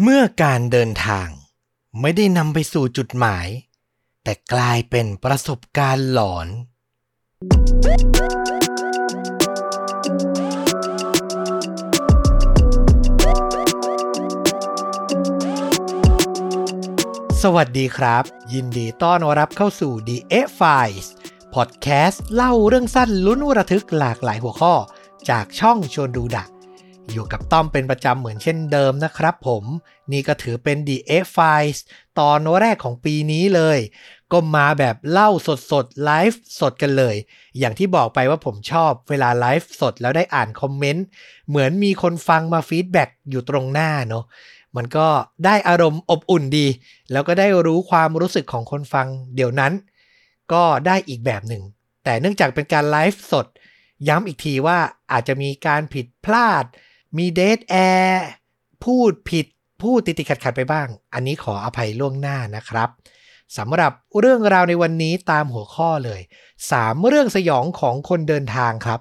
เมื่อการเดินทางไม่ได้นำไปสู่จุดหมาย แต่กลายเป็นประสบการณ์หลอน สวัสดีครับ ยินดีต้อนรับเข้าสู่ The F Files พอดแคสต์เล่าเรื่องสั้นลุ้นระทึกหลากหลายหัวข้อ จากช่องชวนดูดะ อยู่กับต้อมเป็นประจำเหมือนเช่นเดิมนะครับผม นี่ก็ถือเป็น The EH! Files ตอนแรกของปีนี้เลย ก็มาแบบเล่าสดสดไลฟ์สดกันเลย อย่างที่บอกไปว่าผมชอบเวลาไลฟ์สดแล้วได้อ่านคอมเมนต์ เหมือนมีคนฟังมา feedback อยู่ตรงหน้าเนาะมันก็ได้อารมณ์อบอุ่นดี แล้วก็ได้รู้ความรู้สึกของคนฟังเดี๋ยวนั้น ก็ได้อีกแบบหนึ่ง แต่เนื่องจากเป็นการไลฟ์สด ย้ำอีกทีว่าอาจจะมีการผิดพลาด มี dead air พูดผิดพูดติดติดขัดขัดไปบ้าง อันนี้ขออภัยล่วงหน้านะครับสำหรับเรื่องราวในวันนี้ตามหัวข้อเลย 3 เรื่องสยองของคนเดินทางครับ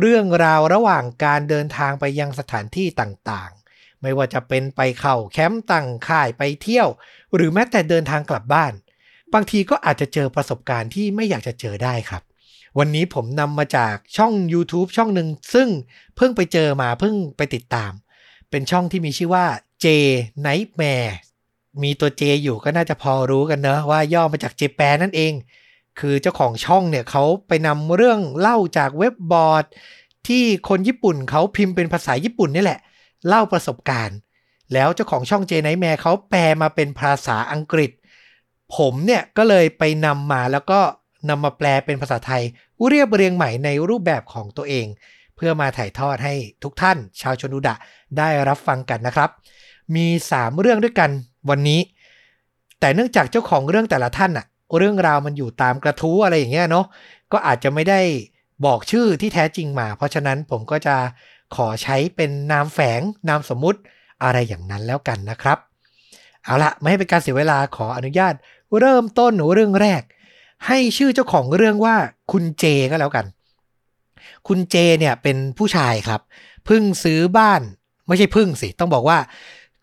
เรื่องราวระหว่างการเดินทางไปยังสถานที่ต่างๆ ไม่ว่าจะเป็นไปเข้าแคมป์ตั้งค่ายไปเที่ยว หรือแม้แต่เดินทางกลับบ้าน บางทีก็อาจจะเจอประสบการณ์ที่ไม่อยากจะเจอได้ครับ วันนี้ผมนำมาจากช่อง YouTube ช่องหนึ่งซึ่งเพิ่งไปเจอมาเพิ่งไปติดตาม เป็นช่องที่มีชื่อว่า J Nightmare มีตัว J อยู่ก็น่าจะพอรู้กันเนอะว่าย่อมาจากเจแปนนั่นเอง คือเจ้าของช่องเนี่ยเขาไปนำเรื่องเล่าจากเว็บบอร์ด ที่คนญี่ปุ่นเขาพิมพ์เป็นภาษาญี่ปุ่นนี่แหละ เล่าประสบการณ์ แล้วเจ้าของช่องเจไนแมร์เขาแปลมาเป็นภาษาอังกฤษ ผมเนี่ยก็เลยไปนำมาแล้วก็ นำมาแปลเป็นภาษาไทยเรียบเรียงใหม่ในรูปแบบของตัวเอง เพื่อมาถ่ายทอดให้ทุกท่าน ชาวชนุดะได้รับฟังกันนะครับ มี 3 เรื่องด้วยกันวันนี้ แต่เนื่องจากเจ้าของเรื่องแต่ละท่านอะเรื่องราวมันอยู่ตามกระทู้อะไรอย่างเงี้ยเนาะก็อาจจะไม่ได้บอกชื่อที่แท้จริงมา เพราะฉะนั้นผมก็จะขอใช้เป็นนามแฝงนามสมมุติอะไรอย่างนั้นแล้วกันนะครับ เอาละไม่ให้เป็นการเสียเวลาขออนุญาตเริ่มต้นเรื่องแรก ให้ชื่อเจ้าของเรื่องว่าคุณเจก็แล้วกัน คุณเจเนี่ยเป็นผู้ชายครับ เพิ่งซื้อบ้านไม่ใช่พิ่งสิ ต้องบอกว่า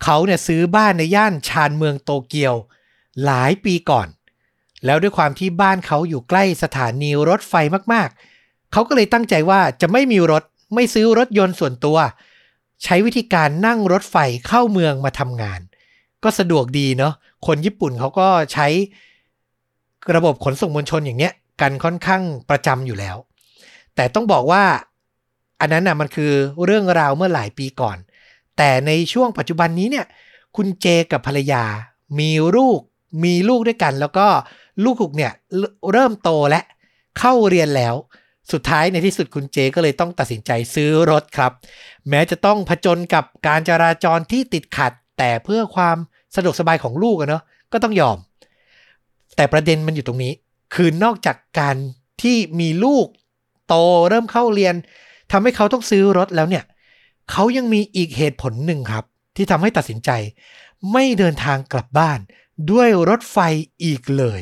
เขาเนี่ยซื้อบ้านในย่านชานเมืองโตเกียว หลายปีก่อน แล้วด้วยความที่บ้านเขาอยู่ใกล้สถานีรถไฟมากๆ เขาก็เลยตั้งใจว่าจะไม่มีรถไม่ซื้อรถยนต์ส่วนตัว ใช้วิธีการนั่งรถไฟเข้าเมืองมาทำงาน ก็สะดวกดีเนาะคนญี่ปุ่นเขาก็ใช้ ระบบขนส่งมวลชนอย่างเนี้ยกันค่อนข้างประจำอยู่แล้ว แต่ต้องบอกว่าอันนั้นน่ะมันคือเรื่องราวเมื่อหลายปีก่อน แต่ในช่วงปัจจุบันนี้เนี่ยคุณเจกับภรรยา มีลูกมีลูกด้วยกัน แล้วก็ลูกๆเนี่ยเรเริ่มโตและเข้าเรียนแล้ว สุดท้ายในที่สุดคุณเจก็เลยต้องตัดสินใจซื้อรถครับ แม้จะต้องผจญกับการจราจรที่ติดขัด แต่เพื่อความสะดวกสบายของลูกอะเนาะก็ต้องยอม แต่ประเด็นมันอยู่ตรงนี้ คือนอกจากการที่มีลูกโตเริ่มเข้าเรียนทำให้เขาต้องซื้อรถแล้วเนี่ยเขายังมีอีกเหตุผลหนึ่งครับ ที่ทำให้ตัดสินใจ ไม่เดินทางกลับบ้าน ด้วยรถไฟอีกเลย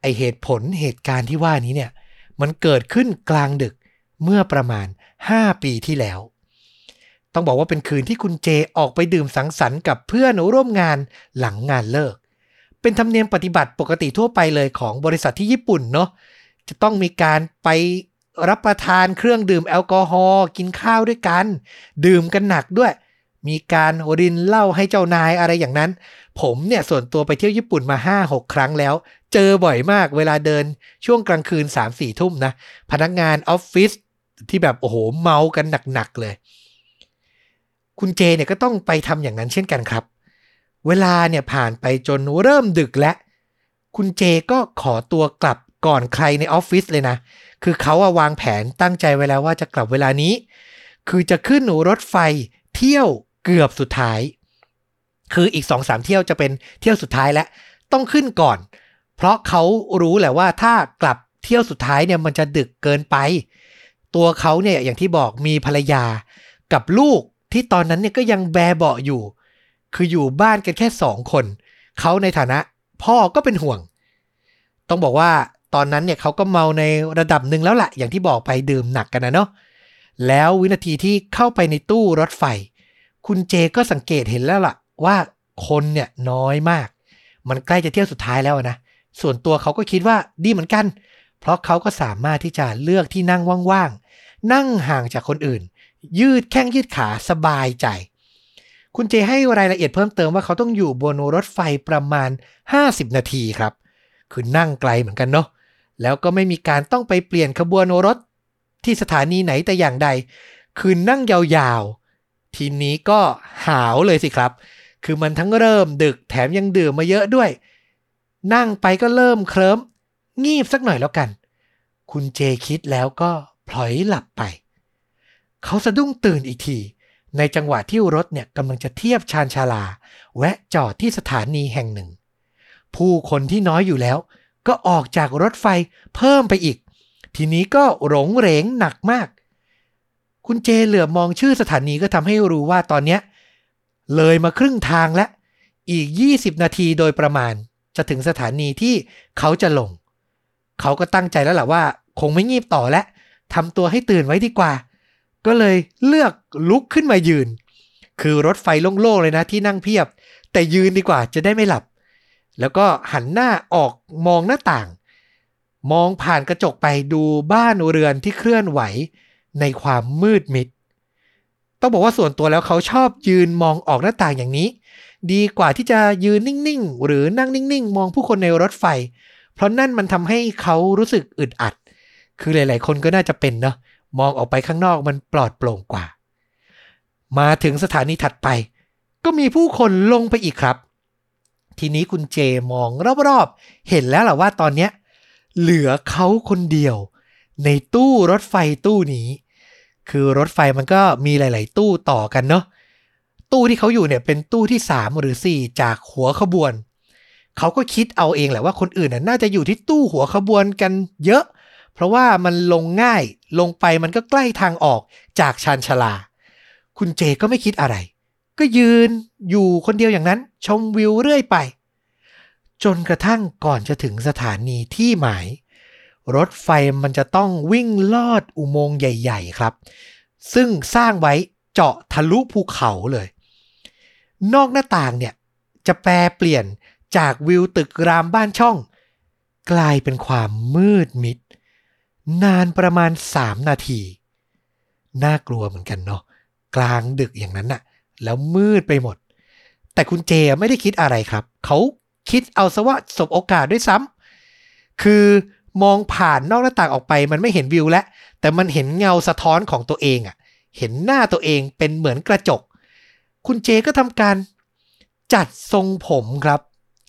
ไอเหตุผลเหตุการณ์ที่ว่านี้เนี่ยมันเกิดขึ้นกลางดึกเมื่อประมาณ 5 ปีที่แล้ว ต้องบอกว่าเป็นคืนที่คุณเจออกไปดื่มสังสรรค์กับเพื่อนร่วมงานหลังงานเลิก เป็นธรรมเนียมปฏิบัติปกติทั่วไปเลยของบริษัทที่ญี่ปุ่นเนาะจะต้องมีการไปรับประทานเครื่องดื่มแอลกอฮอล์กินข้าวด้วยกัน ดื่มกันหนักด้วย มีการรินเหล้าให้เจ้านายอะไรอย่างนั้น ผมเนี่ยส่วนตัวไปเที่ยวญี่ปุ่นมา 5-6 ครั้งแล้ว เจอบ่อยมากเวลาเดินช่วงกลางคืน 3-4 ทุ่มนะ พนักงานออฟฟิศที่แบบโอ้โหเมากันหนักๆเลย คุณเจเนี่ยก็ต้องไปทำอย่างนั้นเช่นกันครับ เวลาเนี่ยผ่านไปจนเริ่มดึกแล้วคุณเจก็ขอตัวกลับก่อนใครในออฟฟิศเลยนะ คือเขาอะวางแผนตั้งใจไว้แล้วว่าจะกลับเวลานี้ คือจะขึ้นหนูรถไฟเที่ยวเกือบสุดท้าย คืออีกสองสามเที่ยวจะเป็นเที่ยวสุดท้ายแล้วต้องขึ้นก่อน เพราะเขารู้แหละว่าถ้ากลับเที่ยวสุดท้ายเนี่ยมันจะดึกเกินไป ตัวเขาเนี่ยอย่างที่บอกมีภรรยากับลูกที่ตอนนั้นเนี่ยก็ยังแบเบาะอยู่ คืออยู่บ้านกันแค่สองคน เขาในฐานะพ่อก็เป็นห่วง ต้องบอกว่าตอนนั้นเนี่ยเขาก็เมาในระดับหนึ่งแล้วแหละอย่างที่บอกไปดื่มหนักกันนะเนาะแล้ววินาทีที่เข้าไปในตู้รถไฟ คุณเจก็สังเกตเห็นแล้วล่ะ ว่าคนเนี่ยน้อยมาก มันใกล้จะเที่ยวสุดท้ายแล้วนะ ส่วนตัวเขาก็คิดว่าดีเหมือนกัน เพราะเขาก็สามารถที่จะเลือกที่นั่งว่างๆ นั่งห่างจากคนอื่น ยืดแข้งยืดขาสบายใจ คุณเจให้รายละเอียดเพิ่มเติมว่าเขาต้องอยู่บนรถไฟประมาณ 50 นาทีครับ คือนั่งไกลเหมือนกันเนาะ แล้วก็ไม่มีการต้องไปเปลี่ยนขบวนรถที่สถานีไหนแต่อย่างใด คือนั่งยาวๆ ทีนี้ก็หาวเลยสิครับ คือมันทั้งเริ่มดึกแถมยังดื่มมาเยอะด้วย นั่งไปก็เริ่มเคลิ้มงีบสักหน่อยแล้วกัน คุณเจคิดแล้วก็พลอยหลับไป เขาสะดุ้งตื่นอีกที ในจังหวะที่รถเนี่ยกำลังจะเทียบชานชาลา แวะจอดที่สถานีแห่งหนึ่ง ผู้คนที่น้อยอยู่แล้ว ก็ออกจากรถไฟเพิ่มไปอีก ทีนี้ก็หลงเหรงหนักมาก คุณเจเหลือบมองชื่อสถานีก็ทำให้รู้ว่าตอนเนี้ยเลยมาครึ่งทางและอีก 20 นาทีโดยประมาณ จะถึงสถานีที่เขาจะลง เขาก็ตั้งใจแล้วแหละว่า คงไม่งีบต่อและทำตัวให้ตื่นไว้ดีกว่า ก็เลยเลือกลุกขึ้นมายืน คือรถไฟโล่งๆเลยนะที่นั่งเพียบ แต่ยืนดีกว่าจะได้ไม่หลับ แล้วก็หันหน้าออกมองหน้าต่าง มองผ่านกระจกไปดูบ้านเรือนที่เคลื่อนไหวในความมืดมิด ต้องบอกว่าส่วนตัวแล้วเขาชอบยืนมองออกหน้าต่างอย่างนี้ ดีกว่าที่จะยืนนิ่งๆ หรือนั่งนิ่งๆ มองผู้คนในรถไฟ เพราะนั่นมันทำให้เขารู้สึกอึดอัด คือหลาย ๆ คนก็น่าจะเป็นเนาะ มองออกไปข้างนอกมันปลอดโปร่งกว่า มาถึงสถานีถัดไป ก็มีผู้คนลงไปอีกครับ ทีนี้คุณเจมองรอบๆ เห็นแล้วแหละว่าตอนเนี้ยเหลือเขาคนเดียว ในตู้รถไฟตู้นี้ คือรถไฟมันก็มีหลาย ๆ ตู้ต่อกันเนาะตู้ที่เขาอยู่เนี่ยเป็นตู้ที่ 3 หรือ 4 จากหัวขบวน เขาก็คิดเอาเองแหละว่าคนอื่นน่าจะอยู่ที่ตู้หัวขบวนกันเยอะ เพราะว่ามันลงง่ายลงไปมันก็ใกล้ทางออกจากชานชาลา คุณเจก็ไม่คิดอะไร ก็ยืนอยู่คนเดียวอย่างนั้น ชมวิวเรื่อยไป จนกระทั่งก่อนจะถึงสถานีที่หมาย รถไฟมันจะต้องวิ่งลอดอุโมงค์ใหญ่ ๆ ครับ ซึ่งสร้างไว้เจาะทะลุภูเขาเลย นอกหน้าต่างเนี่ยจะแปลเปลี่ยนจากวิวตึกรามบ้านช่อง กลายเป็นความมืดมิด นานประมาณ 3 นาที น่ากลัวเหมือนกันเนาะกลางดึกอย่างนั้นน่ะ แล้วมืดไปหมด แต่คุณเจไม่ได้คิดอะไรครับ เขาคิดเอาซะว่าสบโอกาสด้วยซ้ำคือมองผ่านนอกหน้าต่างออกไปมันไม่เห็นวิวแล้ว แต่มันเห็นเงาสะท้อนของตัวเองอะ่ะ เห็นหน้าตัวเองเป็นเหมือนกระจก คุณเจก็ทำการจัดทรงผมครับ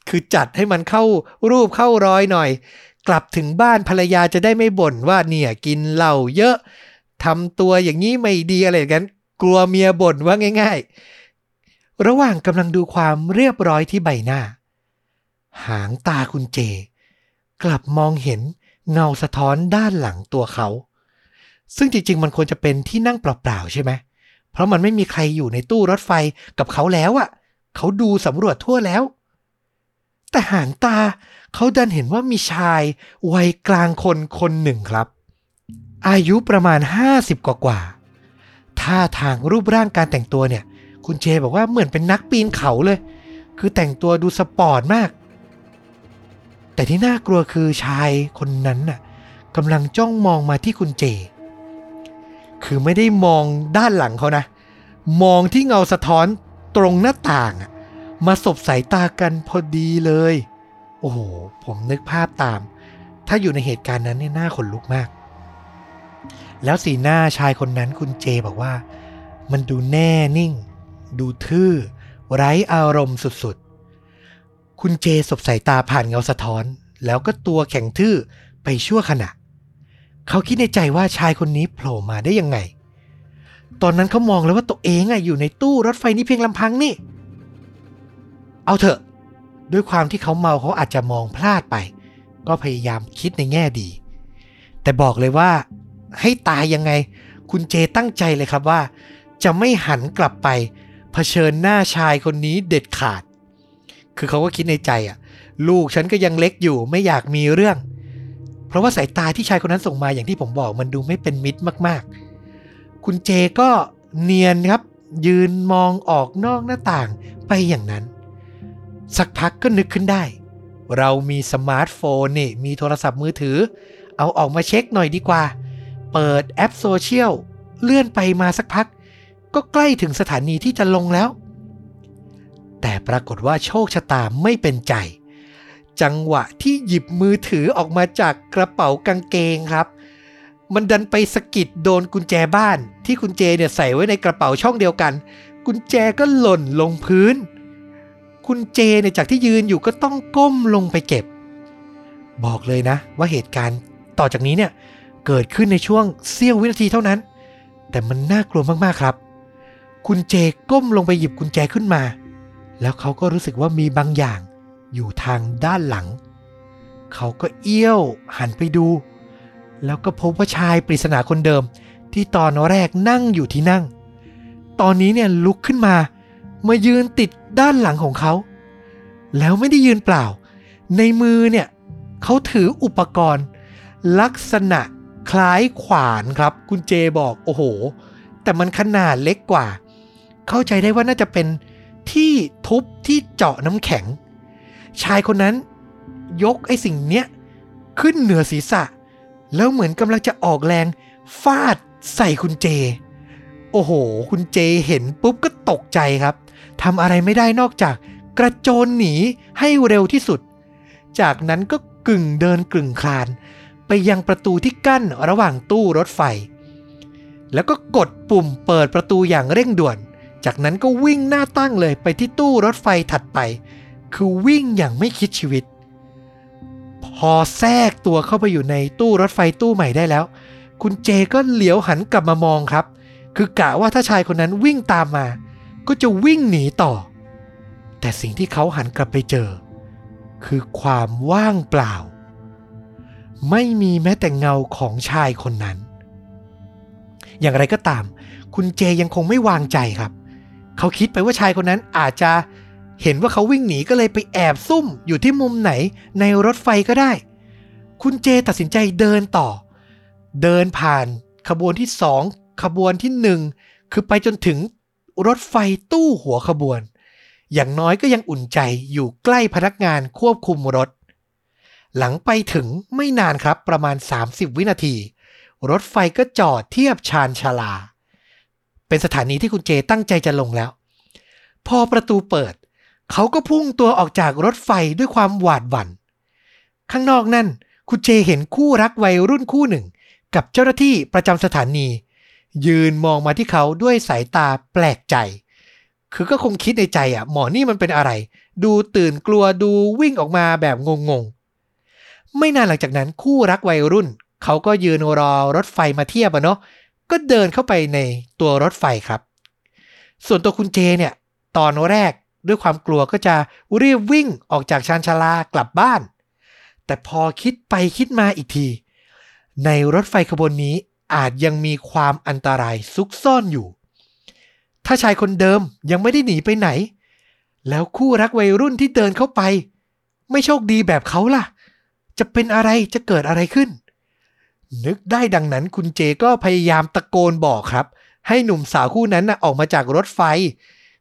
คือจัดให้มันเข้ารูปเข้ารอยหน่อย กลับถึงบ้านภรรยาจะได้ไม่บ่นว่าเนี่ยกินเหล้าเยอะทำตัวอย่างนี้ไม่ดีอะไรอย่างนั้นกลัวเมียบ่นว่าง่าย ๆ ระหว่างกำลังดูความเรียบร้อยที่ใบหน้า หางตาคุณเจ กลับมองเห็นเงาสะท้อนด้านหลังตัวเขา ซึ่งจริง ๆ มันควรจะเป็นที่นั่งเปล่าๆใช่ไหมเพราะมันไม่มีใครอยู่ในตู้รถไฟกับเขาแล้วอะ่ะ เขาดูสำรวจทั่วแล้ว แต่หางตาเขาดันเห็นว่ามีชายวัยกลางคนคนหนึ่งครับ อายุประมาณ 50 กว่ากว่าท่าทางรูปร่างการแต่งตัวเนี่ย คุณเจบอกว่าเหมือนเป็นนักปีนเขาเลย คือแต่งตัวดูสปอร์ตมาก แต่ที่น่ากลัวคือชายคนนั้นน่ะกำลังจ้องมองมาที่คุณเจ คือไม่ได้มองด้านหลังเขานะ มองที่เงาสะท้อนตรงหน้าต่างอะ มาสบสายตากันพอดีเลย โอ้โห ผมนึกภาพตาม ถ้าอยู่ในเหตุการณ์นั้นเนี่ยน่าขนลุกมาก แล้วสีหน้าชายคนนั้นคุณเจบอกว่า มันดูแน่นิ่ง ดูทื่อ ไร้อารมณ์สุดๆ คุณเจสบสายตาผ่านเงาสะท้อน แล้วก็ตัวแข็งทื่อไปชั่วขณะ เขาคิดในใจว่าชายคนนี้โผล่มาได้ยังไง ตอนนั้นเขามองแล้วว่าตัวเองอะอยู่ในตู้รถไฟนี้เพียงลำพังนี่ เอาเถอะ ด้วยความที่เขาเมาเขาอาจจะมองพลาดไป ก็พยายามคิดในแง่ดี แต่บอกเลยว่า ให้ตายยังไง คุณเจตั้งใจเลยครับว่า จะไม่หันกลับไป เผชิญหน้าชายคนนี้เด็ดขาด คือเขาก็คิดในใจอะลูกฉันก็ยังเล็กอยู่ไม่อยากมีเรื่อง เพราะว่าสายตาที่ชายคนนั้นส่งมาอย่างที่ผมบอกมันดูไม่เป็นมิตรมากๆ คุณเจก็เนียนครับ ยืนมองออกนอกหน้าต่างไปอย่างนั้น สักพักก็นึกขึ้นได้ เรามีสมาร์ทโฟนนี่มีโทรศัพท์มือถือ เอาออกมาเช็คหน่อยดีกว่า เปิดแอปโซเชียลเลื่อนไปมาสักพัก ก็ใกล้ถึงสถานีที่จะลงแล้ว แต่ปรากฏว่าโชคชะตาไม่เป็นใจ จังหวะที่หยิบมือถือออกมาจากกระเป๋ากางเกงครับ มันดันไปสะกิดโดนกุญแจบ้าน ที่กุญแจเนี่ยใส่ไว้ในกระเป๋าช่องเดียวกัน กุญแจก็หล่นลงพื้น คุณเจเนี่ยจากที่ยืนอยู่ก็ต้องก้มลงไปเก็บ บอกเลยนะ ว่าเหตุการณ์ต่อจากนี้เนี่ยเกิดขึ้นในช่วงเสี้ยววินาทีเท่านั้น แต่มันน่ากลัวมากๆครับ คุณเจก้มลงไปหยิบกุญแจขึ้นมา แล้วเขาก็รู้สึกว่ามีบางอย่างอยู่ทางด้านหลัง เขาก็เอี้ยวหันไปดู แล้วก็พบว่าชายปริศนาคนเดิม ที่ตอนแรกนั่งอยู่ที่นั่ง ตอนนี้เนี่ยลุกขึ้นมา มายืนติด ด้านหลังของเขา แล้วไม่ได้ยืนเปล่า ในมือเนี่ยเขาถืออุปกรณ์ ลักษณะคล้ายขวานครับ คุณเจบอกโอ้โห แต่มันขนาดเล็กกว่า เข้าใจได้ว่าน่าจะเป็นที่ทุบที่เจาะน้ำแข็ง ชายคนนั้นยกไอ้สิ่งเนี้ยขึ้นเหนือศีรษะ แล้วเหมือนกำลังจะออกแรงฟาดใส่คุณเจ โอ้โห คุณเจเห็นปุ๊บก็ตกใจครับ ทำอะไรไม่ได้นอกจากกระโจนหนีให้เร็วที่สุด จากนั้นก็กึ่งเดินกึ่งคลาน ไปยังประตูที่กั้นระหว่างตู้รถไฟ แล้วก็กดปุ่มเปิดประตูอย่างเร่งด่วน จากนั้นก็วิ่งหน้าตั้งเลยไปที่ตู้รถไฟถัดไป คือวิ่งอย่างไม่คิดชีวิต พอแทรกตัวเข้าไปอยู่ในตู้รถไฟตู้ใหม่ได้แล้ว คุณเจก็เหลียวหันกลับมามองครับ คือกะว่าถ้าชายคนนั้นวิ่งตามมา ก็จะวิ่งหนีต่อ แต่สิ่งที่เขาหันกลับไปเจอ คือความว่างเปล่า ไม่มีแม้แต่เงาของชายคนนั้น อย่างไรก็ตาม คุณเจยังคงไม่วางใจครับ เขาคิดไปว่าชายคนนั้นอาจจะเห็นว่าเขาวิ่งหนีก็เลยไปแอบซุ่มอยู่ที่มุมไหนในรถไฟก็ได้ คุณเจตัดสินใจเดินต่อ เดินผ่านขบวนที่สองขบวนที่หนึ่งคือไปจนถึง รถไฟตู้หัวขบวน อย่างน้อยก็ยังอุ่นใจอยู่ใกล้พนักงานควบคุมรถ หลังไปถึงไม่นานครับประมาณ 30 วินาที รถไฟก็จอดเทียบชานชาลา เป็นสถานีที่คุณเจตั้งใจจะลงแล้ว พอประตูเปิด เขาก็พุ่งตัวออกจากรถไฟด้วยความหวาดหวัน่น ข้างนอกนั่นคุณเจเห็นคู่รักวัยรุ่นคู่หนึ่ง กับเจ้าหน้าที่ประจำสถานี ยืนมองมาที่เขาด้วยสายตาแปลกใจ คือก็คงคิดในใจอะ หมอนี่มันเป็นอะไร ดูตื่นกลัวดูวิ่งออกมาแบบงงๆ ไม่นานหลังจากนั้นคู่รักวัยรุ่น เขาก็ยืนรอรถไฟมาเทียบอะเนาะก็เดินเข้าไปในตัวรถไฟครับ ส่วนตัวคุณเจเนี่ย ตอนแรกด้วยความกลัวก็จะรีบวิ่งออกจากชานชาลากลับบ้าน แต่พอคิดไปคิดมาอีกที ในรถไฟขบวนนี้ อาจยังมีความอันตรายซุกซ่อนอยู่ ถ้าชายคนเดิมยังไม่ได้หนีไปไหน แล้วคู่รักวัยรุ่นที่เดินเข้าไป ไม่โชคดีแบบเขาล่ะ จะเป็นอะไรจะเกิดอะไรขึ้น นึกได้ดังนั้นคุณเจก็พยายามตะโกนบอกครับ ให้หนุ่มสาวคู่นั้นนะออกมาจากรถไฟ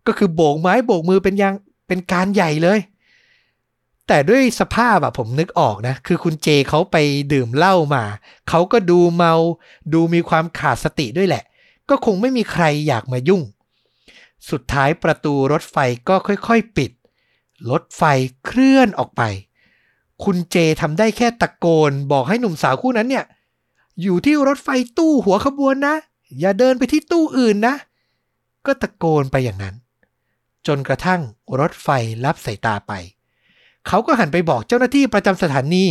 ก็คือโบกไม้โบกมือเป็นยังเป็นการใหญ่เลย แต่ด้วยสภาพอะผมนึกออกนะ คือคุณเจเขาไปดื่มเหล้ามา เขาก็ดูเมา ดูมีความขาดสติด้วยแหละ ก็คงไม่มีใครอยากมายุ่ง สุดท้ายประตูรถไฟก็ค่อยๆปิด รถไฟเคลื่อนออกไป คุณเจทำได้แค่ตะโกนบอกให้หนุ่มสาวคู่นั้นเนี่ย อยู่ที่รถไฟตู้หัวขบวนนะ อย่าเดินไปที่ตู้อื่นนะ ก็ตะโกนไปอย่างนั้น จนกระทั่งรถไฟรับสายตาไป เขาก็หันไปบอกเจ้าหน้าที่ประจำสถานี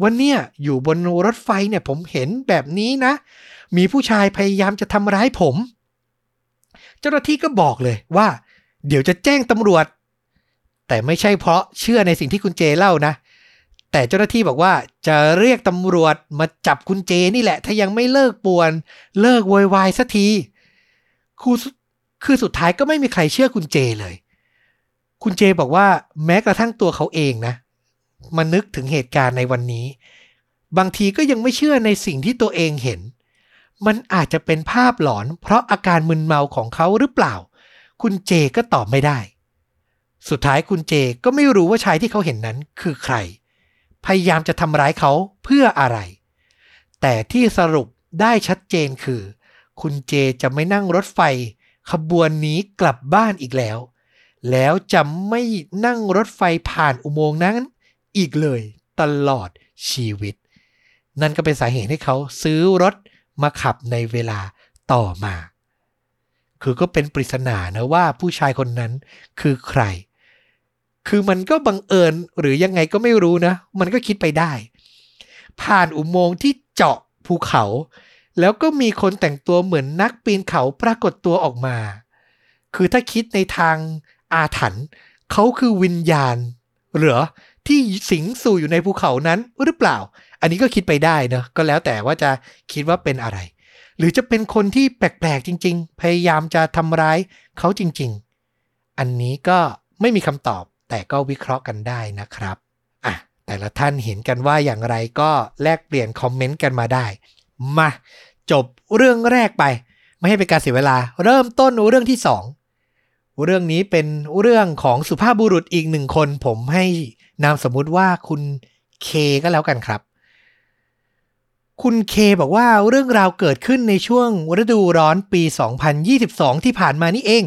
ว่าเนี่ยอยู่บนรถไฟเนี่ยผมเห็นแบบนี้นะ มีผู้ชายพยายามจะทำร้ายผม เจ้าหน้าที่ก็บอกเลยว่า เดี๋ยวจะแจ้งตำรวจ แต่ไม่ใช่เพราะเชื่อในสิ่งที่คุณเจเล่านะ แต่เจ้าหน้าที่บอกว่าจะเรียกตำรวจมาจับคุณเจนี่แหละ ถ้ายังไม่เลิกป่วน เลิกโวยวายสักทีคือสุดท้ายก็ไม่มีใครเชื่อคุณเจเลย คุณเจบอกว่าแม้กระทั่งตัวเขาเองนะมานึกถึงเหตุการณ์ในวันนี้ บางทีก็ยังไม่เชื่อในสิ่งที่ตัวเองเห็น มันอาจจะเป็นภาพหลอน เพราะอาการมึนเมาของเขาหรือเปล่า คุณเจก็ตอบไม่ได้ สุดท้ายคุณเจก็ไม่รู้ว่าชายที่เขาเห็นนั้นคือใคร พยายามจะทำร้ายเขาเพื่ออะไร แต่ที่สรุปได้ชัดเจนคือ คุณเจจะไม่นั่งรถไฟ ขบวนนี้กลับบ้านอีกแล้ว แล้วจะไม่นั่งรถไฟผ่านอุโมงค์นั้นอีกเลยตลอดชีวิต นั่นก็เป็นสาเหตุให้เขาซื้อรถมาขับในเวลาต่อมา คือก็เป็นปริศนานะว่าผู้ชายคนนั้นคือใคร คือมันก็บังเอิญหรือยังไงก็ไม่รู้นะ มันก็คิดไปได้ ผ่านอุโมงค์ที่เจาะภูเขา แล้วก็มีคนแต่งตัวเหมือนนักปีนเขาปรากฏตัวออกมา คือถ้าคิดในทาง อาถรรพ์เขาคือวิญญาณหรือที่สิงสู่อยู่ในภูเขานั้นหรือเปล่า อันนี้ก็คิดไปได้เนะก็แล้วแต่ว่าจะคิดว่าเป็นอะไร หรือจะเป็นคนที่แปลกๆจริง ๆ พยายามจะทำร้ายเขาจริง ๆ อันนี้ก็ไม่มีคำตอบแต่ก็วิเคราะห์กันได้นะครับอะแต่ละท่านเห็นกันว่าอย่างไรก็แลกเปลี่ยนคอมเมนต์กันมาได้ มา จบเรื่องแรกไป ไม่ให้เป็นการเสียเวลา เริ่มต้นเรื่องที่สอง เรื่องนี้เป็นเรื่องของสุภาพบุรุษอีกหนึ่งคน ผมให้นามสมมุติว่าคุณเคก็แล้วกันครับ คุณเคบอกว่าเรื่องราวเกิดขึ้นในช่วงฤดูร้อนปี 2022 ที่ผ่านมานี่เอง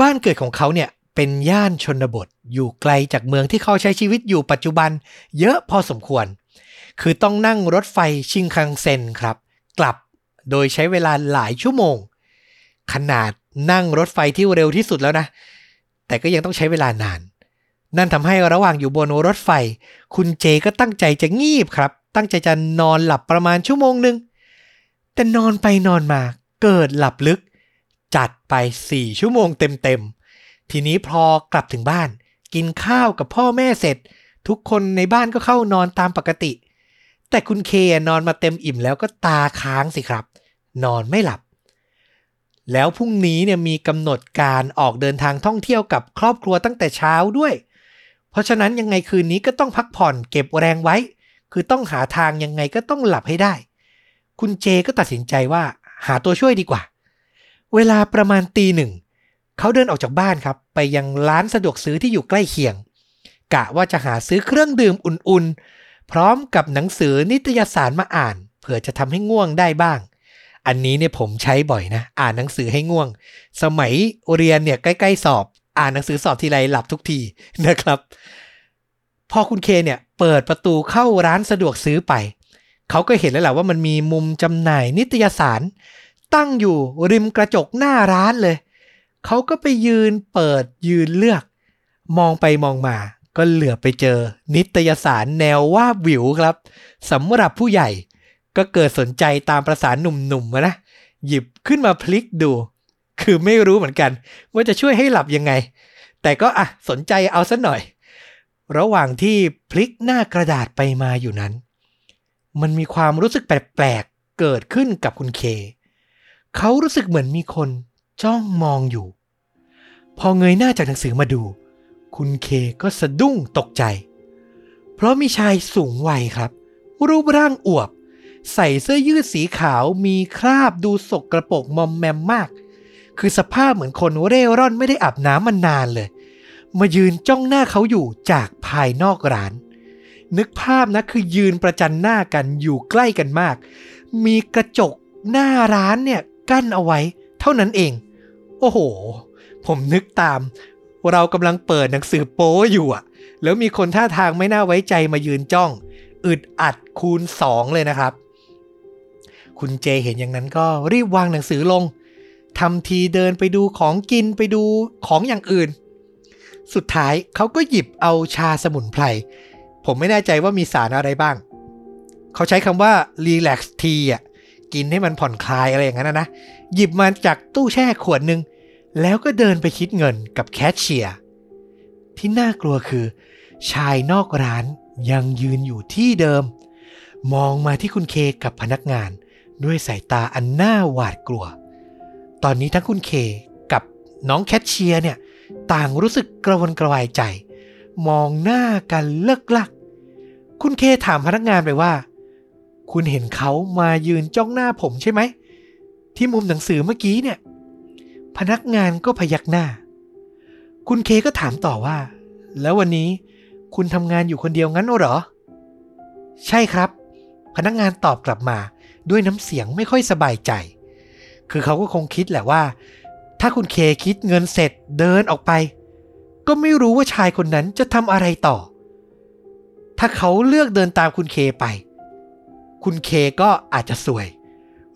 บ้านเกิดของเขาเนี่ยเป็นย่านชนบทอยู่ไกลจากเมืองที่เขาใช้ชีวิตอยู่ปัจจุบัน เยอะพอสมควร คือต้องนั่งรถไฟชิงคังเซ็นครับ กลับโดยใช้เวลาหลายชั่วโมง ขนาด นั่งรถไฟที่เร็วที่สุดแล้วนะ แต่ก็ยังต้องใช้เวลานาน นั่นทำให้ระหว่างอยู่บนรถไฟ คุณเจก็ตั้งใจจะงีบครับ ตั้งใจจะนอนหลับประมาณชั่วโมงหนึ่งแต่นอนไปนอนมาเกิดหลับลึก จัดไปสี่ชั่วโมงเต็มๆ ทีนี้พอกลับถึงบ้าน กินข้าวกับพ่อแม่เสร็จ ทุกคนในบ้านก็เข้านอนตามปกติ แต่คุณเคนอนมาเต็มอิ่มแล้วก็ตาค้างสิครับ นอนไม่หลับ แล้วพรุ่งนี้เนี่ยมีกำหนดการออกเดินทางท่องเที่ยวกับครอบครัวตั้งแต่เช้าด้วย เพราะฉะนั้นยังไงคืนนี้ก็ต้องพักผ่อนเก็บแรงไว้ คือต้องหาทางยังไงก็ต้องหลับให้ได้ คุณเจก็ตัดสินใจว่าหาตัวช่วยดีกว่า เวลาประมาณตีหนึ่งเขาเดินออกจากบ้านครับ ไปยังร้านสะดวกซื้อที่อยู่ใกล้เคียง กะว่าจะหาซื้อเครื่องดื่มอุ่นๆ พร้อมกับหนังสือนิตยสารมาอ่าน เผื่อจะทำให้ง่วงได้บ้าง อันนี้เนี่ยผมใช้บ่อยนะ อ่านหนังสือให้ง่วง สมัยเรียนเนี่ยใกล้ๆสอบ อ่านหนังสือสอบทีไรหลับทุกทีนะครับ พอคุณเคเนี่ยเปิดประตูเข้าร้านสะดวกซื้อไป เขาก็เห็นแล้วแหละว่ามันมีมุมจำหน่ายนิตยสาร ตั้งอยู่ริมกระจกหน้าร้านเลย เขาก็ไปยืนเปิดยืนเลือก มองไปมองมาก็เหลือไปเจอนิตยสารแนวว่าวิวครับสำหรับผู้ใหญ่ ก็เกิดสนใจตามประสานหนุ่มๆมานะหยิบขึ้นมาพลิกดู คือไม่รู้เหมือนกัน ว่าจะช่วยให้หลับยังไง แต่ก็อะสนใจเอาสัหน่อย ระหว่างที่พลิกหน้ากระดาษไปมาอยู่นั้น มันมีความรู้สึกแปลกๆเกิดขึ้นกับคุณเค เขารู้สึกเหมือนมีคนจ้องมองอยู่ พอเงยหน้าจากหนังสือมาดู คุณเคก็สะดุ้งตกใจ เพราะมีชายสูงวัยครับ รูปร่างอวบ ใส่เสื้อยืดสีขาวมีคราบดูสกกระปกมอมแมมมาก คือสภาพเหมือนคนเร่ร่อนไม่ได้อาบน้ำมานานเลย มายืนจ้องหน้าเขาอยู่จากภายนอกร้าน นึกภาพนะคือยืนประจันหน้ากันอยู่ใกล้กันมาก มีกระจกหน้าร้านเนี่ยกั้นเอาไว้ เท่านั้นเอง โอ้โห ผมนึกตาม เรากำลังเปิดหนังสือโป้อยู่อะแล้วมีคนท่าทางไม่น่าไว้ใจมายืนจ้อง อึดอัดคูณสองเลยนะครับ คุณเจเห็นอย่างนั้นก็รีบวางหนังสือลงทำทีเดินไปดูของกินไปดูของอย่างอื่น สุดท้ายเขาก็หยิบเอาชาสมุนไพร ผมไม่แน่ใจว่ามีสารอะไรบ้าง เขาใช้คำว่า relax tea อะกินให้มันผ่อนคลายอะไรอย่างนั้นนะ หยิบมาจากตู้แช่ขวดหนึ่ง แล้วก็เดินไปคิดเงินกับแคชเชียร์ที่น่ากลัวคือ ชายนอกร้านยังยืนอยู่ที่เดิม มองมาที่คุณเคกับพนักงาน ด้วยสายตาอันน่าหวาดกลัว ตอนนี้ทั้งคุณเคกับน้องแคทเชียร์เนี่ย ต่างรู้สึกกระวนกระวายใจ มองหน้ากันเลิกลัก คุณเคถามพนักงานไปว่า คุณเห็นเขามายืนจ้องหน้าผมใช่ไหม ที่มุมหนังสือเมื่อกี้เนี่ย พนักงานก็พยักหน้า คุณเคก็ถามต่อว่า แล้ววันนี้คุณทำงานอยู่คนเดียวงั้นเหรอ ใช่ครับ พนักงานตอบกลับมา ด้วยน้ำเสียงไม่ค่อยสบายใจ คือเขาก็คงคิดแหละว่า ถ้าคุณเคคิดเงินเสร็จเดินออกไป ก็ไม่รู้ว่าชายคนนั้นจะทำอะไรต่อ ถ้าเขาเลือกเดินตามคุณเคไป คุณเคก็อาจจะสวย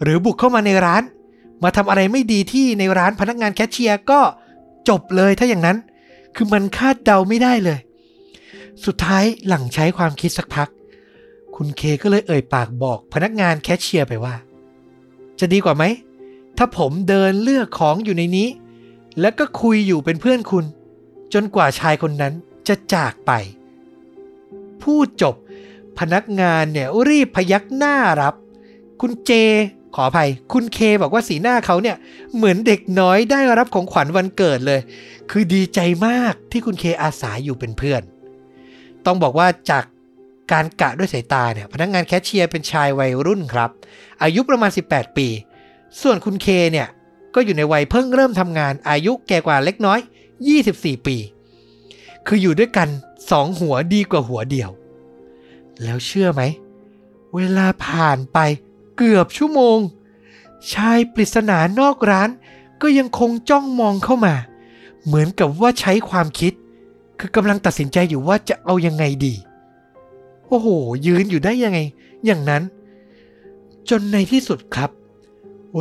หรือบุกเข้ามาในร้าน มาทำอะไรไม่ดีที่ในร้านพนักงานแคชเชียร์ก็จบเลยถ้าอย่างนั้น คือมันคาดเดาไม่ได้เลย สุดท้ายหลังใช้ความคิดสักพัก คุณเคก็เลยเอ่ยปากบอกพนักงานแคชเชียร์ไปว่า จะดีกว่าไหม ถ้าผมเดินเลือกของอยู่ในนี้ แล้วก็คุยอยู่เป็นเพื่อนคุณ จนกว่าชายคนนั้นจะจากไป พูดจบ พนักงานเนี่ยรีบพยักหน้ารับ คุณเจ ขออภัย คุณเคบอกว่าสีหน้าเขาเนี่ยเหมือนเด็กน้อยได้รับของขวัญวันเกิดเลย คือดีใจมากที่คุณเคอาสาอยู่เป็นเพื่อน ต้องบอกว่าจาก การกะด้วยสายตาเนี่ยพนักงานแคชเชียร์เป็นชายวัยรุ่นครับ อายุประมาณ 18 ปี ส่วนคุณเคเนี่ยก็อยู่ในวัยเพิ่งเริ่มทำงานอายุแก่กว่าเล็กน้อย 24 ปี คืออยู่ด้วยกันสองหัวดีกว่าหัวเดียว แล้วเชื่อไหม เวลาผ่านไปเกือบชั่วโมง ชายปริศนานอกร้าน ก็ยังคงจ้องมองเข้ามา เหมือนกับว่าใช้ความคิด คือกำลังตัดสินใจอยู่ว่าจะเอายังไงดี อ้โห ยืนอยู่ได้ยังไง อย่างนั้น จนในที่สุดครับ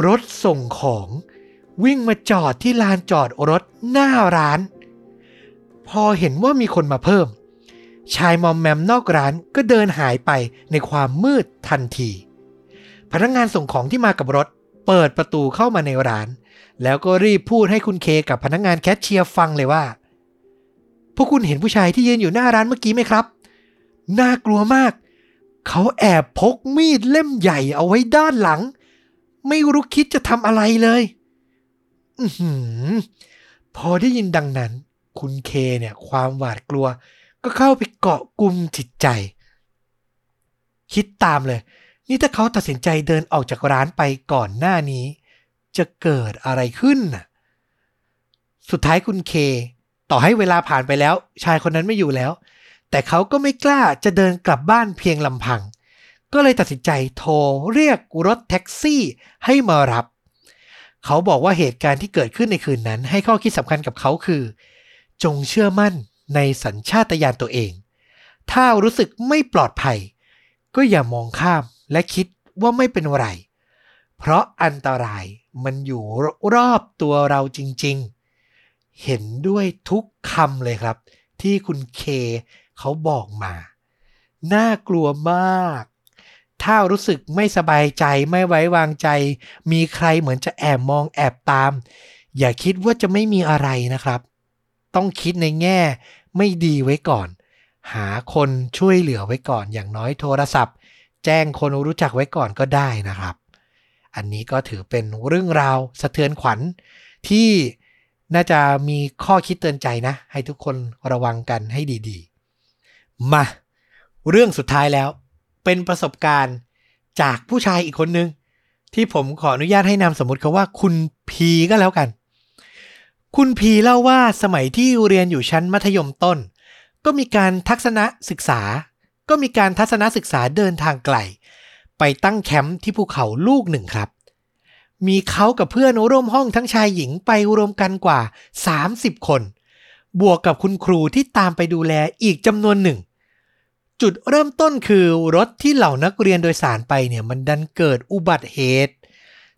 รถส่งของวิ่งมาจอดที่ลานจอดรถหน้าร้าน พอเห็นว่ามีคนมาเพิ่ม ชายมอมแมมนอกร้านก็เดินหายไปในความมืดทันที พนักงานส่งของที่มากับรถ เปิดประตูเข้ามาในร้าน แล้วก็รีบพูดให้คุณเคกับพนักงานแคชเชียร์ฟังเลยว่า พวกคุณเห็นผู้ชายที่ยืนอยู่หน้าร้านเมื่อกี้ไหมครับ น่ากลัวมาก เขาแอบพกมีดเล่มใหญ่เอาไว้ด้านหลัง ไม่รู้คิดจะทำอะไรเลยอือหือพอได้ยินดังนั้น คุณเคเนี่ยความหวาดกลัว ก็เข้าไปเกาะกลุ่มจิตใจ คิดตามเลย นี่ถ้าเขาตัดสินใจเดินออกจากร้านไปก่อนหน้านี้ จะเกิดอะไรขึ้นน่ะสุดท้ายคุณเค ต่อให้เวลาผ่านไปแล้ว ชายคนนั้นไม่อยู่แล้ว แต่เขาก็ไม่กล้าจะเดินกลับบ้านเพียงลำพัง ก็เลยตัดสินใจโทรเรียกรถแท็กซี่ให้มารับ เขาบอกว่าเหตุการณ์ที่เกิดขึ้นในคืนนั้น ให้ข้อคิดสำคัญกับเขาคือ จงเชื่อมั่นในสัญชาตญาณตัวเอง ถ้ารู้สึกไม่ปลอดภัย ก็อย่ามองข้ามและคิดว่าไม่เป็นไร เพราะอันตรายมันอยู่รอบตัวเราจริง ๆ เห็นด้วยทุกคำเลยครับ ที่คุณเค เขาบอกมา น่ากลัวมาก ถ้ารู้สึกไม่สบายใจไม่ไว้วางใจ มีใครเหมือนจะแอบมองแอบตาม อย่าคิดว่าจะไม่มีอะไรนะครับ ต้องคิดในแง่ ไม่ดีไว้ก่อน หาคนช่วยเหลือไว้ก่อน อย่างน้อยโทรศัพท์ แจ้งคนรู้จักไว้ก่อนก็ได้นะครับ อันนี้ก็ถือเป็นเรื่องราวสะเทือนขวัญที่น่าจะมีข้อคิดเตือนใจนะ ให้ทุกคนระวังกันให้ดี ๆ มา เรื่องสุดท้ายแล้ว เป็นประสบการณ์จากผู้ชายอีกคนนึง ที่ผมขออนุญาตให้นามสมมติเขาว่าคุณพีก็แล้วกัน คุณพีเล่าว่าสมัยที่เรียนอยู่ชั้นมัธยมต้น ก็มีการทัศนศึกษา ก็มีการทัศนศึกษาเดินทางไกล ไปตั้งแคมป์ที่ภูเขาลูกหนึ่งครับ มีเขากับเพื่อนร่วมห้องทั้งชายหญิงไปรวมกันกว่า 30 คนบวกกับคุณครูที่ตามไปดูแลอีกจำนวนหนึ่ง จุดเริ่มต้นคือรถที่เหล่านักเรียนโดยสารไปเนี่ยมันดันเกิดอุบัติเหตุ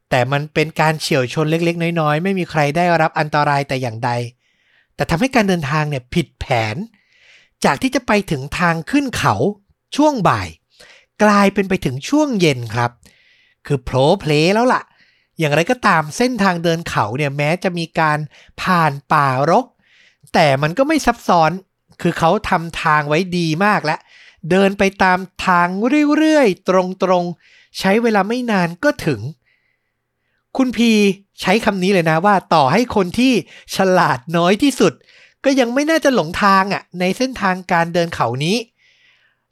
แต่มันเป็นการเฉียวชนเล็กๆ น้อยๆ ไม่มีใครได้รับอันตรายแต่อย่างใด แต่ทำให้การเดินทางเนี่ยผิดแผน จากที่จะไปถึงทางขึ้นเขาช่วงบ่าย กลายเป็นไปถึงช่วงเย็นครับ คือโผล่เพลแล้วล่ะ อย่างไรก็ตามเส้นทางเดินเขาเนี่ยแม้จะมีการผ่านป่ารก แต่มันก็ไม่ซับซ้อนคือเขาทำทางไว้ดีมากแล้ว เดินไปตามทางเรื่อยๆ ตรงๆ ใช้เวลาไม่นานก็ถึง คุณพีใช้คำนี้เลยนะว่าต่อให้คนที่ฉลาดน้อยที่สุด ก็ยังไม่น่าจะหลงทางอะในเส้นทางการเดินเขานี้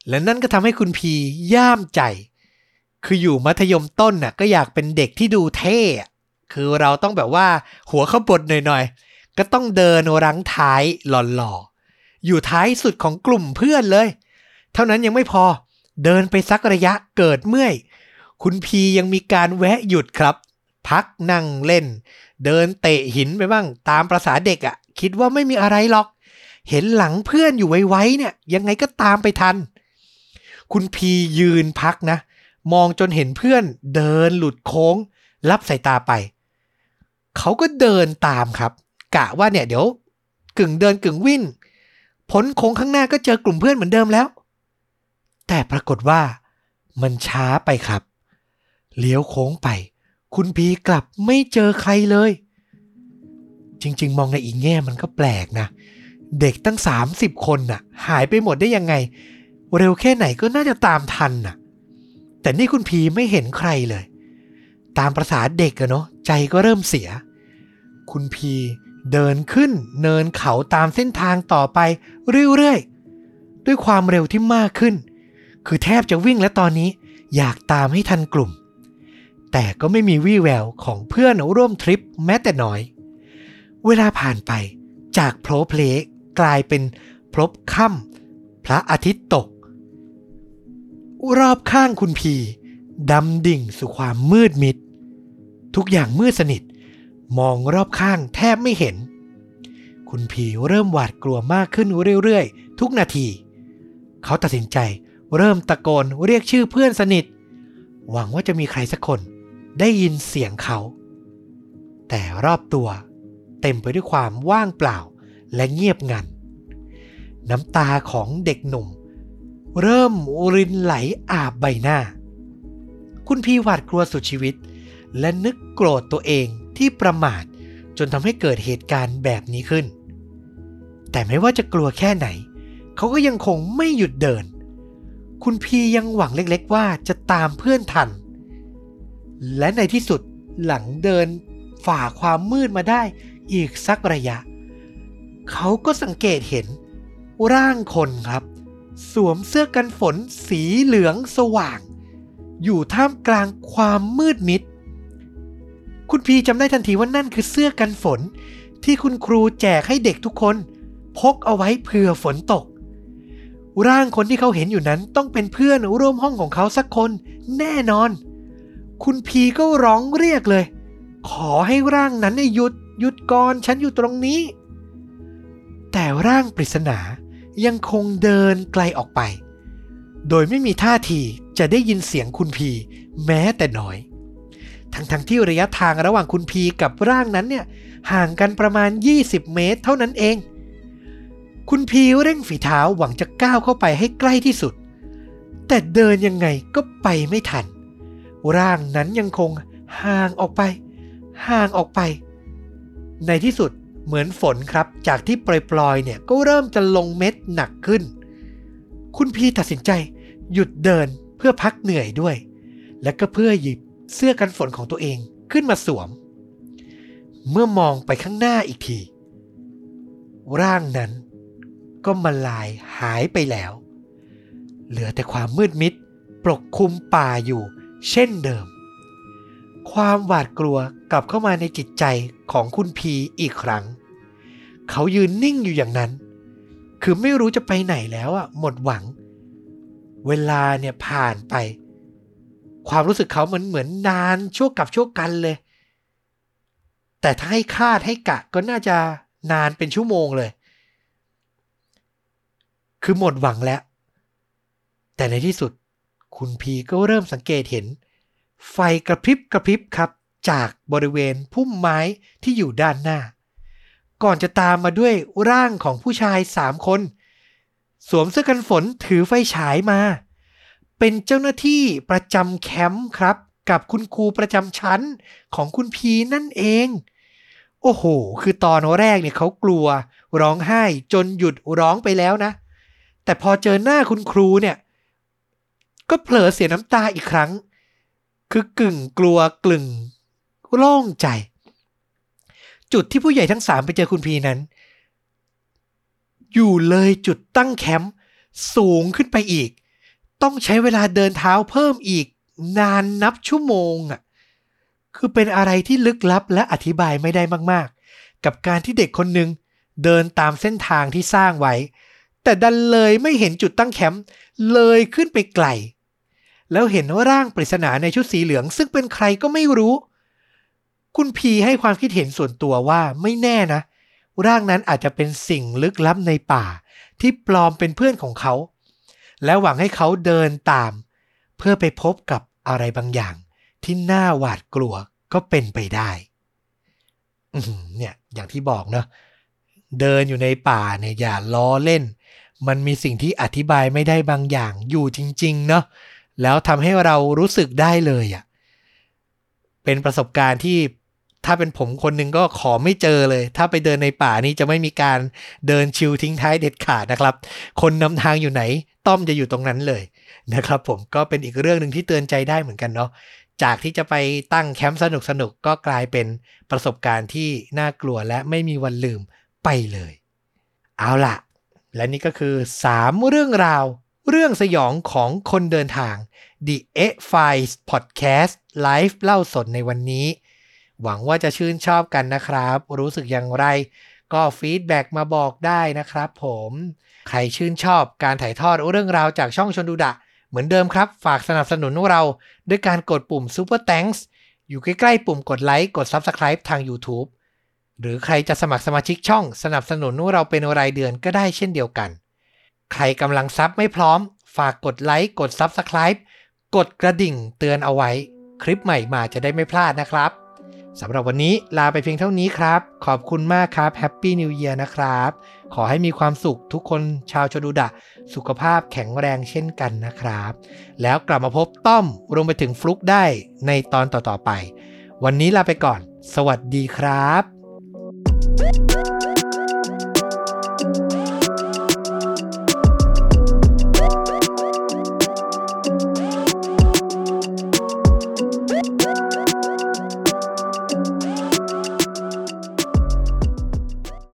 และนั่นก็ทำให้คุณพีย่ามใจ คืออยู่มัธยมต้นน่ะก็อยากเป็นเด็กที่ดูเท่ คือเราต้องแบบว่าหัวขบดหน่อยๆ ก็ต้องเดินรังท้ายหล่อๆ อยู่ท้ายสุดของกลุ่มเพื่อนเลย เท่านั้นยังไม่พอเดินไปสักระยะเกิดเมื่อย คุณพียังมีการแวะหยุดครับ พักนั่งเล่น เดินเตะหินไปบ้าง ตามประษาเด็กอะ่ะ คิดว่าไม่มีอะไรหรอก เห็นหลังเพื่อนอยู่ไว้ๆเนี่ย ยังไงก็ตามไปทัน คุณพียืนพักนะ มองจนเห็นเพื่อนเดินหลุดโค้ง รับสายตาไป เขาก็เดินตามครับ กะว่าเนี่ยเดี๋ยว กึ่งเดินกึ่งวิ่งพ้นโค้งข้างหน้าก็เจอกลุ่มเพื่อนเหมือนเดิมแล้ว แต่ปรากฏว่ามันช้าไปครับ เลี้ยวโค้งไป คุณพีกลับไม่เจอใครเลย จริง ๆ มองในอีกแง่มันก็แปลกนะ เด็กตั้ง 30 คนน่ะ หายไปหมดได้ยังไง เร็วแค่ไหนก็น่าจะตามทันน่ะ แต่นี่คุณพีไม่เห็นใครเลย ตามประษาเด็กอะเนาะใจก็เริ่มเสีย คุณพีเดินขึ้นเนินเขาตามเส้นทางต่อไปเรื่อยๆด้วยความเร็วที่มากขึ้น คือแทบจะวิ่งแล้วตอนนี้อยากตามให้ทันกลุ่ม แต่ก็ไม่มีวี่แววของเพื่อนร่วมทริปแม้แต่น้อย เวลาผ่านไปจากโพลเพลกลายเป็นพลบค่ำพระอาทิตย์ตก รอบข้างคุณพีดำดิ่งสู่ความมืดมิด ทุกอย่างมืดสนิท มองรอบข้างแทบไม่เห็น คุณพีเริ่มหวาดกลัวมากขึ้นเรื่อยๆ ทุกนาที เขาตัดสินใจ เริ่มตะโกนเรียกชื่อเพื่อนสนิท หวังว่าจะมีใครสักคนได้ยินเสียงเขา แต่รอบตัวเต็มไปด้วยความว่างเปล่าและเงียบงัน น้ำตาของเด็กหนุ่ม เริ่มรินไหลอาบใบหน้า คุณพี่หวาดกลัวสุดชีวิต และนึกโกรธตัวเองที่ประมาทจนทำให้เกิดเหตุการณ์แบบนี้ขึ้น แต่ไม่ว่าจะกลัวแค่ไหน เขาก็ยังคงไม่หยุดเดิน คุณพียังหวังเล็กๆว่าจะตามเพื่อนทัน และในที่สุดหลังเดินฝ่าความมืดมาได้อีกสักระยะ เขาก็สังเกตเห็น ร่างคนครับ สวมเสื้อกันฝนสีเหลืองสว่าง อยู่ท่ามกลางความมืดมิด คุณพีจำได้ทันทีว่านั่นคือเสื้อกันฝนที่คุณครูแจกให้เด็กทุกคน พกเอาไว้เผื่อฝนตก ร่างคนที่เขาเห็นอยู่นั้นต้องเป็นเพื่อนร่วมห้องของเขาสักคน แน่นอน คุณพีก็ร้องเรียกเลย ขอให้ร่างนั้นหยุดหยุดก่อนฉันอยู่ตรงนี้ แต่ร่างปริศนายังคงเดินไกลออกไป โดยไม่มีท่าทีจะได้ยินเสียงคุณพีแม้แต่น้อย ทั้งๆทที่ระยะทางระหว่างคุณพีกับร่างนั้นเนี่ยห่างกันประมาณ 20 เมตร เท่านั้นเอง คุณพีเร่งฝีเท้าหวังจะก้าวเข้าไปให้ใกล้ที่สุด แต่เดินยังไงก็ไปไม่ทัน ร่างนั้นยังคงห่างออกไป ห่างออกไป ในที่สุดเหมือนฝนครับ จากที่ปล่อยๆเนี่ยก็เริ่มจะลงเม็ดหนักขึ้น คุณพีตัดสินใจหยุดเดินเพื่อพักเหนื่อยด้วย และก็เพื่อหยิบเสื้อกันฝนของตัวเองขึ้นมาสวม เมื่อมองไปข้างหน้าอีกที ร่างนั้น ก็มาลายหายไปแล้ว เหลือแต่ความมืดมิดปกคลุมป่าอยู่ เช่นเดิม ความหวาดกลัวกลับเข้ามาในจิตใจของคุณพีอีกครั้ง เขายืนนิ่งอยู่อย่างนั้น คือไม่รู้จะไปไหนแล้วอะหมดหวัง เวลาเนี่ยผ่านไป ความรู้สึกเขาเหมือนเหมือนนานชั่วกับชั่วกันเลย แต่ถ้าให้คาดให้กะก็น่าจะนานเป็นชั่วโมงเลย คือหมดหวังแล้ว แต่ในที่สุด คุณพีก็เริ่มสังเกตเห็น ไฟกระพริบกระพริบครับ จากบริเวณพุ่มไม้ที่อยู่ด้านหน้า ก่อนจะตามมาด้วยร่างของผู้ชายสามคน สวมเสื้อกันฝนถือไฟฉายมา เป็นเจ้าหน้าที่ประจำแคมป์ครับ กับคุณครูประจำชั้นของคุณพีนั่นเองโอ้โห คือตอนแรกเนี่ยเขากลัวร้องไห้จนหยุดร้องไปแล้วนะ แต่พอเจอหน้าคุณครูเนี่ย ก็เผลอเสียน้ำตาอีกครั้ง คือกึ่งกลัวกลึงโล่งใจ จุดที่ผู้ใหญ่ทั้งสามไปเจอคุณพีนั้น อยู่เลยจุดตั้งแคมป์สูงขึ้นไปอีก ต้องใช้เวลาเดินเท้าเพิ่มอีก นานนับชั่วโมงอะคือเป็นอะไรที่ลึกลับและอธิบายไม่ได้มาก ๆ กับการที่เด็กคนหนึ่งเดินตามเส้นทางที่สร้างไว้ แต่ดันเลยไม่เห็นจุดตั้งแคมป์เลยขึ้นไปไกล แล้วเห็นว่าร่างปริศนาในชุดสีเหลือง ซึ่งเป็นใครก็ไม่รู้ คุณพีให้ความคิดเห็นส่วนตัวว่าไม่แน่นะ ร่างนั้นอาจจะเป็นสิ่งลึกลับในป่า ที่ปลอมเป็นเพื่อนของเขา และหวังให้เขาเดินตาม เพื่อไปพบกับอะไรบางอย่าง ที่น่าหวาดกลัวก็เป็นไปได้เนี่ยอย่างที่บอกเนาะเดินอยู่ในป่าเนี่ยอย่าล้อเล่น มันมีสิ่งที่อธิบายไม่ได้บางอย่างอยู่จริง ๆ เนาะแล้วทำให้เรารู้สึกได้เลยอะ่ะเป็นประสบการณ์ที่ถ้าเป็นผมคนหนึ่งก็ขอไม่เจอเลย ถ้าไปเดินในป่านี้จะไม่มีการเดินชิวทิ้งท้ายเด็ดขาดนะครับ คนนำทางอยู่ไหน ต้อมจะอยู่ตรงนั้นเลยนะครับ ผมก็เป็นอีกเรื่องหนึ่งที่เตือนใจได้เหมือนกันเนาะจากที่จะไปตั้งแคมป์สนุกสนุกก็กลายเป็นประสบการณ์ที่น่ากลัวและไม่มีวันลืมไปเลย เอาล่ะ และนี่ก็คือ 3 เรื่องราว เรื่องสยองของคนเดินทาง The EH! Files Podcast Live เล่าสดในวันนี้ หวังว่าจะชื่นชอบกันนะครับ รู้สึกอย่างไร ก็ feedback มาบอกได้นะครับผม ใครชื่นชอบการถ่ายทอดเรื่องราวจากช่องชวนดูดะ เหมือนเดิมครับ ฝากสนับสนุนเรา ด้วยการกดปุ่ม Super Thanks อยู่ใกล้ๆปุ่มกดไลค์กด Subscribe ทาง YouTube หรือใครจะสมัครสมาชิกช่องสนับสนุนเราเป็นรายเดือนก็ได้เช่นเดียวกัน ใครกำลังซับไม่พร้อม ฝากกดไลค์กด Subscribe กดกระดิ่งเตือนเอาไว้ คลิปใหม่มาจะได้ไม่พลาดนะครับสำหรับวันนี้ลาไปเพียงเท่านี้ครับ ขอบคุณมากครับแฮปปี้นิวเ a ียร์นะครับ ขอให้มีความสุขทุกคนชาวชดูดะ สุขภาพแข็งแรงเช่นกันนะครับ แล้วกลับมาพบต้อมรวมไปถึงฟลุกได้ในตอนต่อๆไป วันนี้ลาไปก่อน สวัสดีครับ Woo!